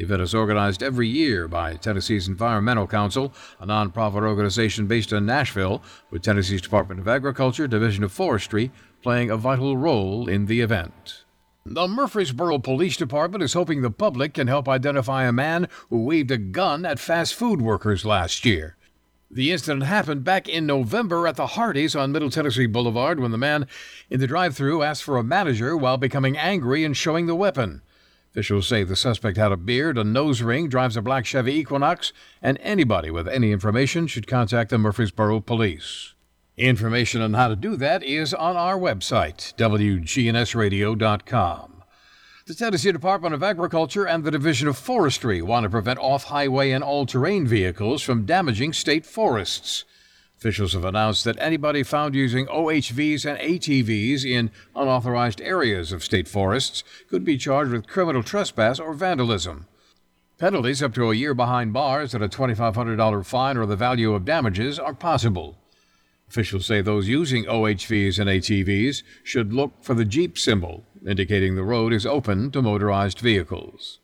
The event is organized every year by Tennessee's Environmental Council, a nonprofit organization based in Nashville, with Tennessee's Department of Agriculture, Division of Forestry playing a vital role in the event. The Murfreesboro Police Department is hoping the public can help identify a man who waved a gun at fast food workers last year. The incident happened back in November at the Hardee's on Middle Tennessee Boulevard when the man in the drive through asked for a manager while becoming angry and showing the weapon. Officials say the suspect had a beard, a nose ring, drives a black Chevy Equinox, and anybody with any information should contact the Murfreesboro Police. Information on how to do that is on our website, WGNSradio.com. The Tennessee Department of Agriculture and the Division of Forestry want to prevent off highway and all terrain vehicles from damaging state forests. Officials have announced that anybody found using OHVs and ATVs in unauthorized areas of state forests could be charged with criminal trespass or vandalism. Penalties up to a year behind bars and a $2,500 fine or the value of damages are possible. Officials say those using OHVs and ATVs should look for the Jeep symbol, indicating the road is open to motorized vehicles.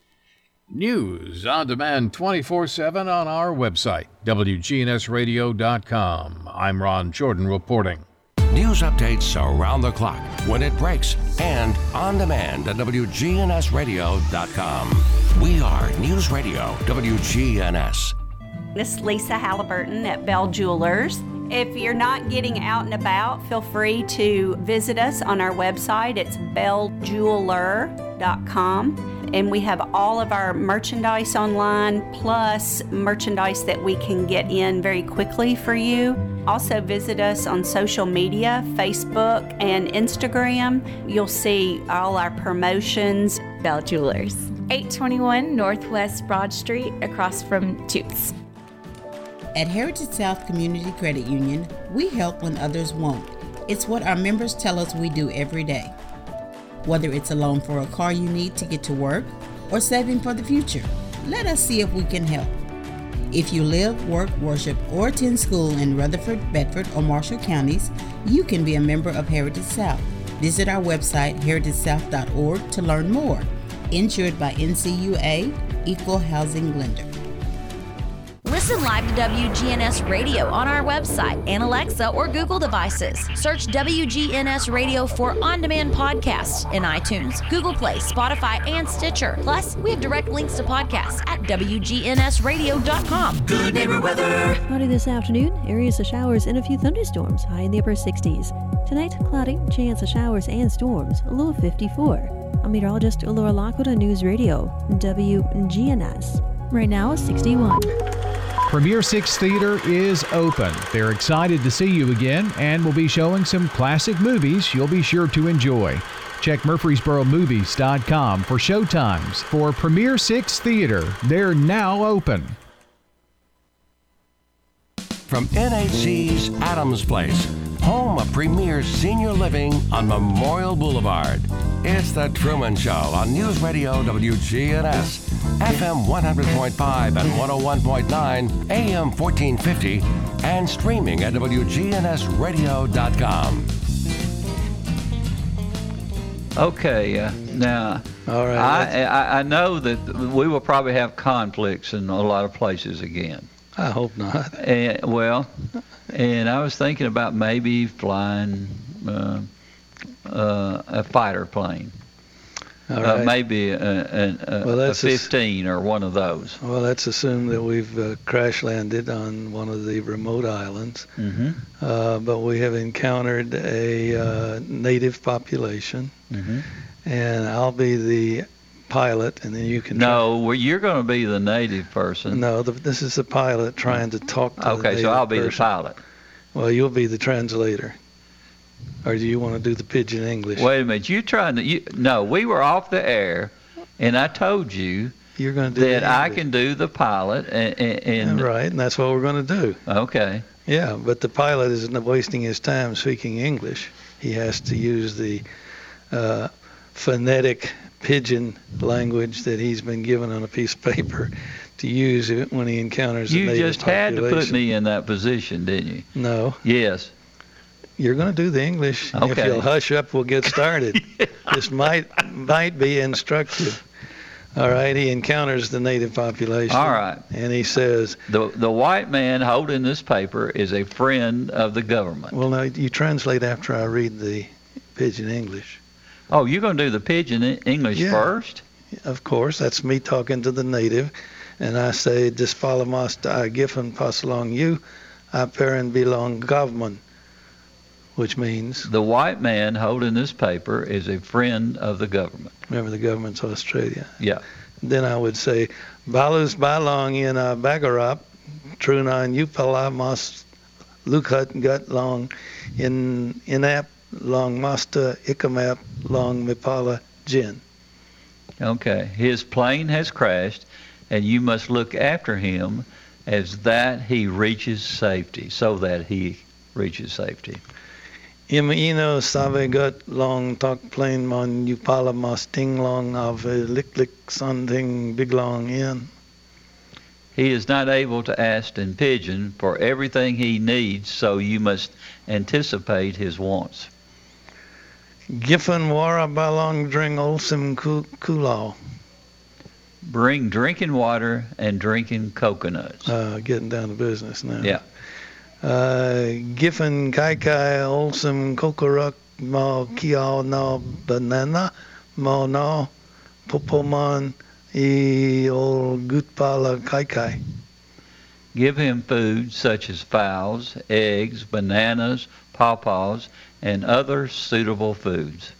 News on demand 24 7 on our website, WGNSradio.com. I'm Ron Jordan reporting. News updates around the clock, when it breaks, and on demand at WGNSradio.com. We are News Radio WGNS. This is Lisa Halliburton at Bell Jewelers. If you're not getting out and about, feel free to visit us on our website. It's belljeweler.com and we have all of our merchandise online plus merchandise that we can get in very quickly for you. Also, visit us on social media Facebook and Instagram. You'll see all our promotions. Bell Jewelers, 821 Northwest Broad Street, across from Toots. At Heritage South Community Credit Union, we help when others won't. It's what our members tell us we do every day whether it's a loan for a car you need to get to work or saving for the future. Let us see if we can help. If you live, work, worship, or attend school in Rutherford, Bedford, or Marshall counties, you can be a member of Heritage South. Visit our website, heritagesouth.org, to learn more. Insured by NCUA, Equal Housing Lender. Listen live to WGNS Radio on our website and Alexa or Google devices. Search WGNS Radio for on demand podcasts in iTunes, Google Play, Spotify, and Stitcher. Plus, we have direct links to podcasts at WGNSradio.com. Good neighbor weather. Cloudy this afternoon, areas of showers and a few thunderstorms, high in the upper 60s. Tonight, cloudy, chance of showers and storms, a low of 54. I'm meteorologist Laura Lockwood on News Radio, WGNS. Right now, 61. Premier Six Theater is open. They're excited to see you again and will be showing some classic movies you'll be sure to enjoy. Check MurfreesboroMovies.com for showtimes for Premier Six Theater. They're now open. From NHC's Adams Place, home of premier senior living on Memorial Boulevard. It's The Truman Show on News Radio WGNS, FM 100.5 and 101.9, AM 1450, and streaming at WGNSradio.com. Okay, uh, now All right, I, I I know that we will probably have conflicts in a lot of places again. I hope not. And well, and I was thinking about maybe flying uh, uh, a fighter plane. Uh, maybe a, a, a, Well, a that's a s- 15 or one of those. Well, let's assume that we've uh, crash landed on one of the remote islands, Mm-hmm. uh, but we have encountered a uh, native population, Mm-hmm. and I'll be the pilot, and then you can. No, well, you're going to be the native person. No, the, this is the pilot trying to talk to the Okay, so I'll be the pilot. Well, you'll be the translator. Or do you want to do the pidgin English? Wait a minute, you trying to? You, no, we were off the air, and I told you You're going to do that I can do the pilot, and, and, and right, and that's what we're going to do. okay. Yeah, but the pilot isn't wasting his time speaking English. He has to use the uh, phonetic pidgin language that he's been given on a piece of paper to use when he encounters a You native just had to put me in that position, didn't you? No, Yes. you're going to do the English. If Okay. you'll hush up, we'll get started. this might might be instructive. All right, he encounters the native population. All right. And he says, The the white man holding this paper is a friend of the government. well, now you translate after I read the pidgin English. Oh, you're going to do the pidgin e- English Yeah. first? Of course, that's me talking to the native, and I say, "Dispalamos I giffen pass along you, I parent belong government," which means, The white man holding this paper is a friend of the government. remember, the government's Australia. Yeah. Then I would say, "Balus balong in a bagarap, trunan upala mas lukat gut long in inap long master ikamap long mipala jin." Okay. His plane has crashed, and you must look after him as that he reaches safety, so that he reaches safety. Im ino save gut long talk plain mon upala mas ting long of lick lick something big long in. He is not able to ask in pidgin for everything he needs, so you must anticipate his wants. Giffen wara balong dring olsem kulau. Bring drinking water and drinking coconuts. Uh, getting down to business now. Yeah. Uh, Giffen kai kai olsem kokoruk ma kiao no banana ma no popomon e ol gutpala kai kai. Give him food such as fowls, eggs, bananas, pawpaws, and other suitable foods.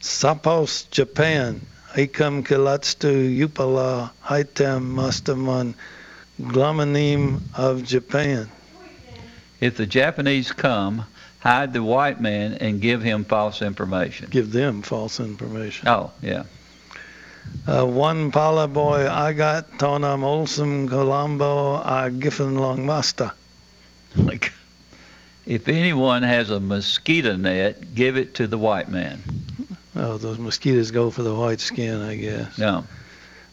Sapos Japan. Ikam kilatstu upala hitam mustamon glamanim of Japan. If the Japanese come, hide the white man and give him false information. Give them false information. Oh, yeah. Uh, one pala boy I got tonam olsum colombo I giffen long master. Like, if anyone has a mosquito net, give it to the white man. Oh, those mosquitoes go for the white skin, I guess. No.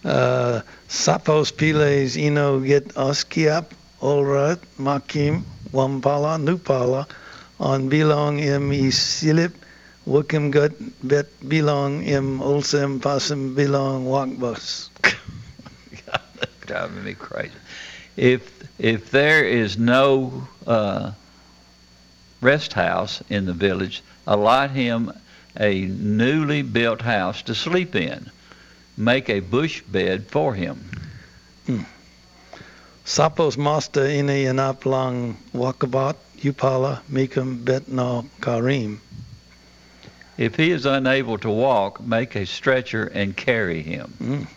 Uh, sapos piles ino get oskiap olrat makim wampala nupala on belong im isilip wakim gut bet belong im olsem pasem belong wakbus. driving me crazy. If if there is no uh, rest house in the village, allot him a newly built house to sleep in. Make a bush bed for him. Sapos master ine yanap lang wakabat upala mikum bet no karim. If he is unable to walk, make a stretcher and carry him. Mm.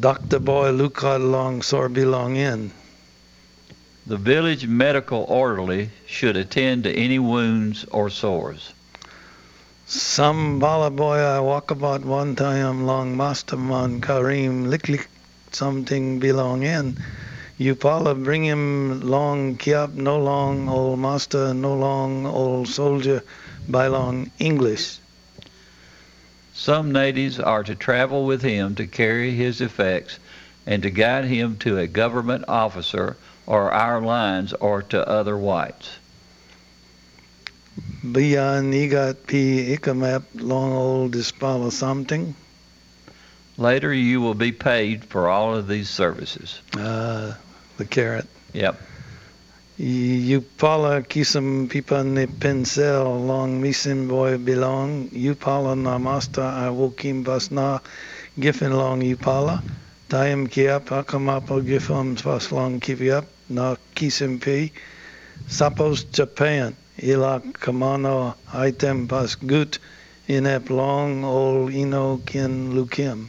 Doctor boy Luca long sore belong in. The village medical orderly should attend to any wounds or sores. Some bala boy I walk about one time long master man Karim lick lick something belong in. You Paula bring him long kiap no long old master no long old soldier by long English. Some natives are to travel with him to carry his effects and to guide him to a government officer or our lines or to other whites. Beyond Igat P. Ikamap long old dispala something. Later, you will be paid for all of these services. Uh, the carrot. Yep. You pala kisam pipa ne pincel long misin boy belong. You pala na master I wokim basna giffen long you pala. Tayam kiap akamapo gifum pas long kiviap na kisim pi. Sapos Japan. Ila kamano item pas gut inep long ol ino kin lukim.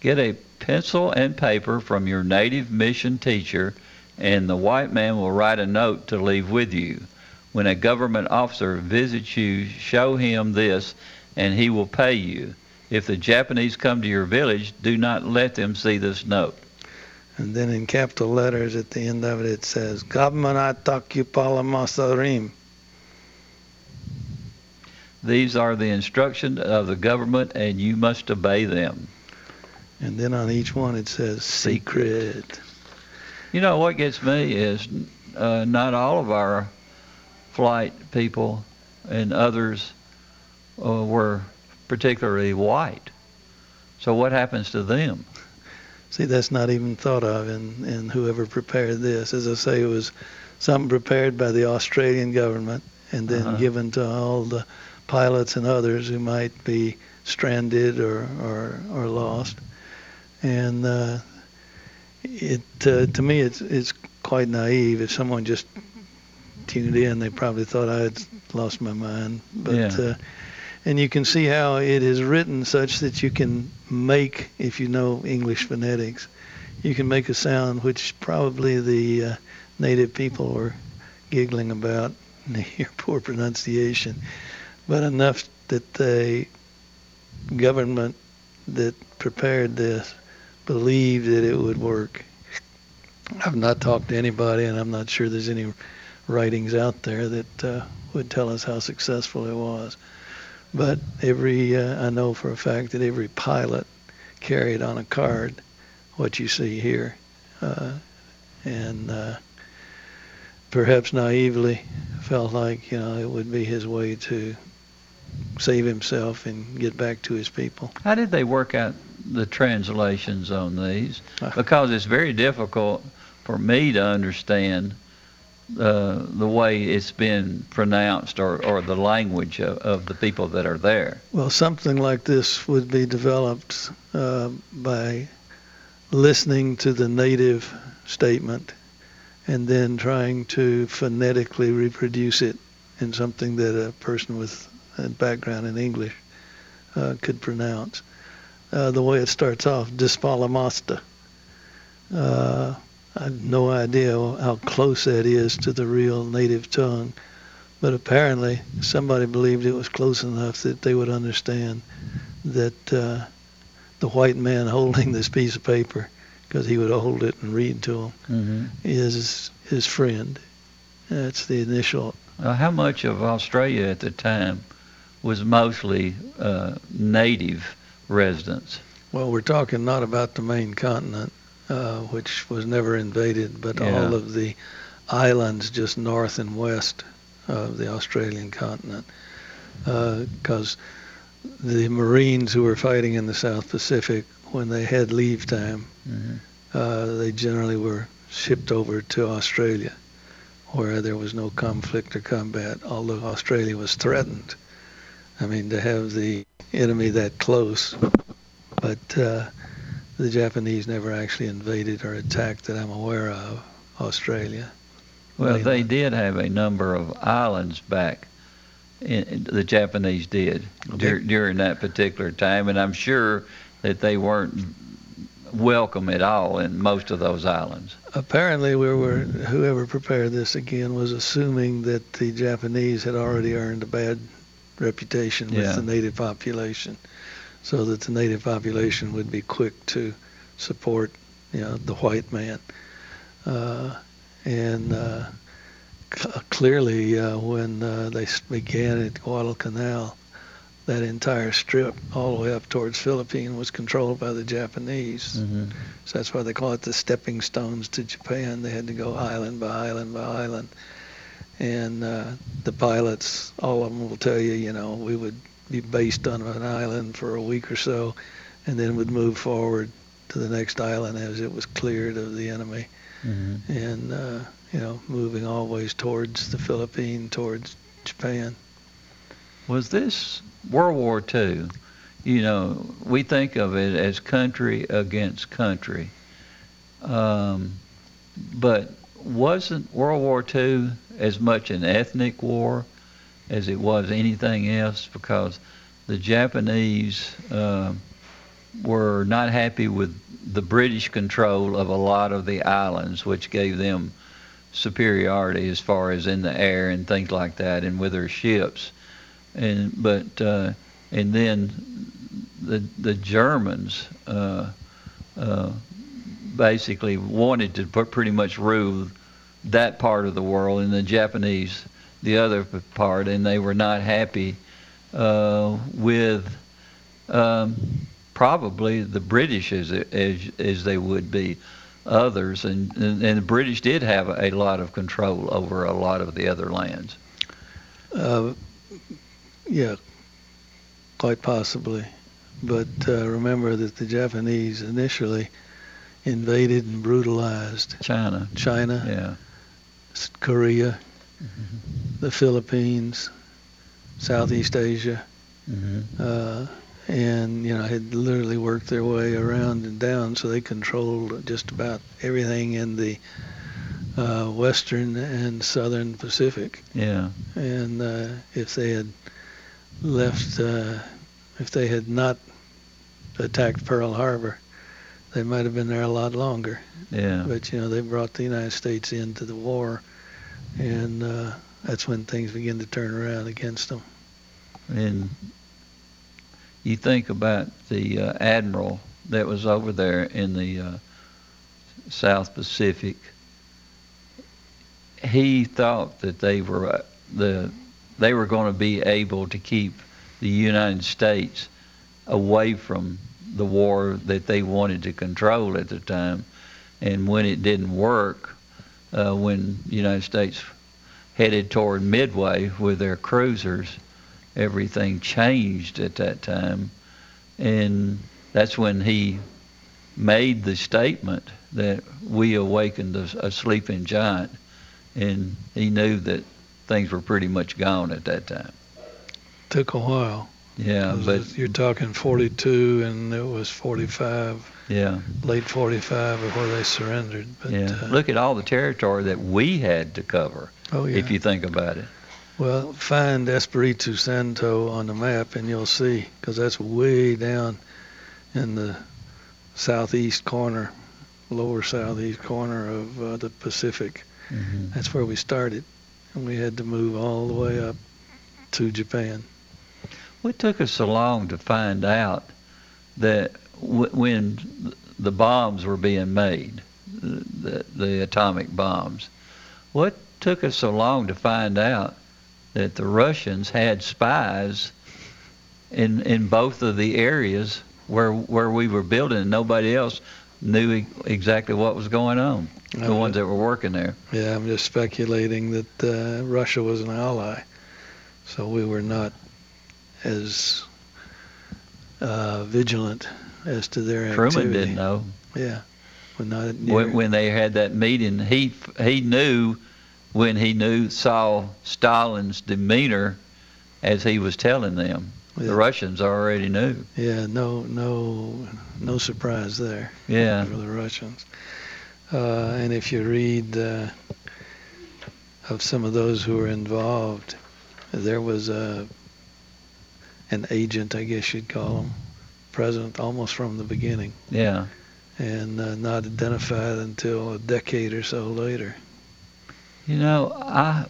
Get a pencil and paper from your native mission teacher, and the white man will write a note to leave with you. When a government officer visits you, show him this, and he will pay you. If the Japanese come to your village, do not let them see this note. And then in capital letters at the end of it, it says, Gabmanatakupala Masarim. These are the instructions of the government, and you must obey them. And then on each one it says secret. You know what gets me is uh, not all of our flight people and others uh, were particularly white. So what happens to them? See, that's not even thought of in, in whoever prepared this. As I say, it was something prepared by the Australian government and then Uh-huh. given to all the pilots and others who might be stranded or, or, or lost. And uh, it uh, to me, it's it's quite naive. If someone just tuned in, they probably thought I had lost my mind. But Yeah. uh, and you can see how it is written such that you can make, if you know English phonetics, you can make a sound which probably the uh, native people were giggling about your poor pronunciation, but enough that the government that prepared this believed that it would work. I've not talked to anybody, and I'm not sure there's any writings out there that uh, would tell us how successful it was. But every, uh, I know for a fact that every pilot carried on a card what you see here, uh, and uh, perhaps naively felt like you know it would be his way to save himself and get back to his people. How did they work out the translations on these? Uh. Because it's very difficult for me to understand uh, the way it's been pronounced or, or the language of, of the people that are there. Well, something like this would be developed uh, by listening to the native statement and then trying to phonetically reproduce it in something that a person with a background in English uh, could pronounce. Uh, the way it starts off, dispalamasta. Uh, I have no idea how close that is to the real native tongue, but apparently somebody believed it was close enough that they would understand that uh, the white man holding this piece of paper, because he would hold it and read to them, Mm-hmm. is his friend. That's the initial. Uh, how much of Australia at the time was mostly uh, native residents? Well, we're talking not about the main continent, uh, which was never invaded, but Yeah. all of the islands just north and west of the Australian continent. Because the Marines who were fighting in the South Pacific, when they had leave time, Mhm. uh, they generally were shipped over to Australia, where there was no conflict or combat, although Australia was threatened. I mean, to have the enemy that close, but uh, the Japanese never actually invaded or attacked that I'm aware of Australia. Well, they did have a number of islands back. In, in- the Japanese did dur- during that particular time, and I'm sure that they weren't welcome at all in most of those islands. Apparently, we were whoever prepared this again was assuming that the Japanese had already earned a bad reputation with Yeah. the native population, so that the native population would be quick to support, you know, the white man. Uh, and uh, c- clearly, uh, when uh, they began at Guadalcanal, that entire strip, all the way up towards Philippine, was controlled by the Japanese. Mm-hmm. So that's why they call it the stepping stones to Japan. They had to go island by island by island. And uh, the pilots, all of them will tell you, you know, we would be based on an island for a week or so and then would move forward to the next island as it was cleared of the enemy. Mm-hmm. And, uh, you know, moving always towards the Philippine, towards Japan. Was this World War II? You know, we think of it as country against country. Um, but wasn't World War II as much an ethnic war as it was anything else? Because the Japanese uh, were not happy with the British control of a lot of the islands, which gave them superiority as far as in the air and things like that, and with their ships. And but uh, and then the the Germans uh, uh, basically wanted to put pretty much rule that part of the world, and the Japanese the other part, and they were not happy uh, with um, probably the British as as as they would be others, and, and and the British did have a lot of control over a lot of the other lands. Uh, yeah, quite possibly. But uh, remember that the Japanese initially invaded and brutalized China, China, yeah, s- Korea, the Philippines, Southeast Asia, hmm uh, and you know had literally worked their way around and down, so they controlled just about everything in the uh, western and southern Pacific. yeah, And uh, if they had left, uh, if they had not attacked Pearl Harbor, they might have been there a lot longer. yeah. But you know, they brought the United States into the war, and uh, that's when things begin to turn around against them. And you think about the uh, admiral that was over there in the uh, South Pacific. He thought that they were uh, the they were going to be able to keep the United States away from the war that they wanted to control at the time. And when it didn't work, uh, when the United States headed toward Midway with their cruisers, everything changed at that time. And that's when he made the statement that we awakened a, a sleeping giant. And he knew that things were pretty much gone at that time. Took a while. Yeah, but you're talking 42, and it was 45, yeah, late 45 before they surrendered. But yeah. uh, Look at all the territory that we had to cover. Oh, yeah. If you think about it. Well, find Espiritu Santo on the map and you'll see, because that's way down in the southeast corner, lower southeast corner of uh, the Pacific. Mhm. That's where we started, and we had to move all the way up to Japan. What took us so long to find out that w- when the bombs were being made, the, the atomic bombs, what took us so long to find out that the Russians had spies in in both of the areas where where we were building, and nobody else knew e- exactly what was going on. The Uh, ones that were working there. Yeah, I'm just speculating that uh, Russia was an ally, so we were not as uh, vigilant as to their Truman activity. didn't know. Yeah, we're not when, when they had that meeting, he he knew when he knew saw Stalin's demeanor as he was telling them. Yeah. The Russians already knew. Yeah, no, no, no surprise there. Yeah. For the Russians. Uh, and if you read uh, of some of those who were involved, there was a an agent, I guess you'd call him, president almost from the beginning, Yeah. and uh, not identified until a decade or so later. You know, I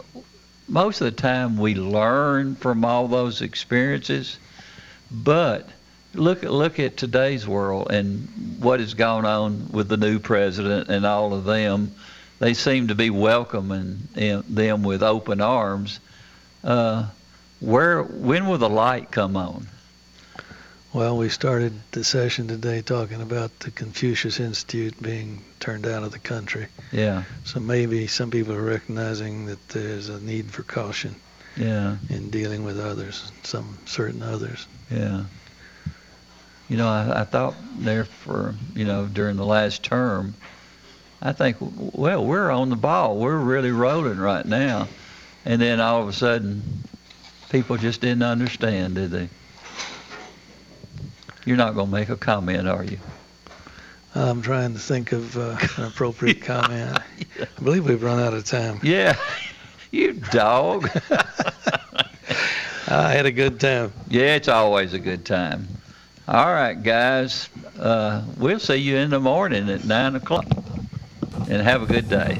most of the time we learn from all those experiences, but look look at today's world and what has gone on with the new president and all of them. They seem to be welcoming them with open arms. Uh, where when will the light come on? Well, we started the session today talking about the Confucius Institute being turned out of the country. Yeah, So maybe some people are recognizing that there's a need for caution yeah, in dealing with others, some certain others. yeah. You know, I, I thought there for you know during the last term, I think well we're on the ball, we're really rolling right now, and then all of a sudden, people just didn't understand, did they? You're not going to make a comment, are you? I'm trying to think of uh, an appropriate comment. I believe we've run out of time. Yeah, you dog. I had a good time. Yeah, it's always a good time. All right, guys. Uh, we'll see you in the morning at 9 o'clock. And have a good day.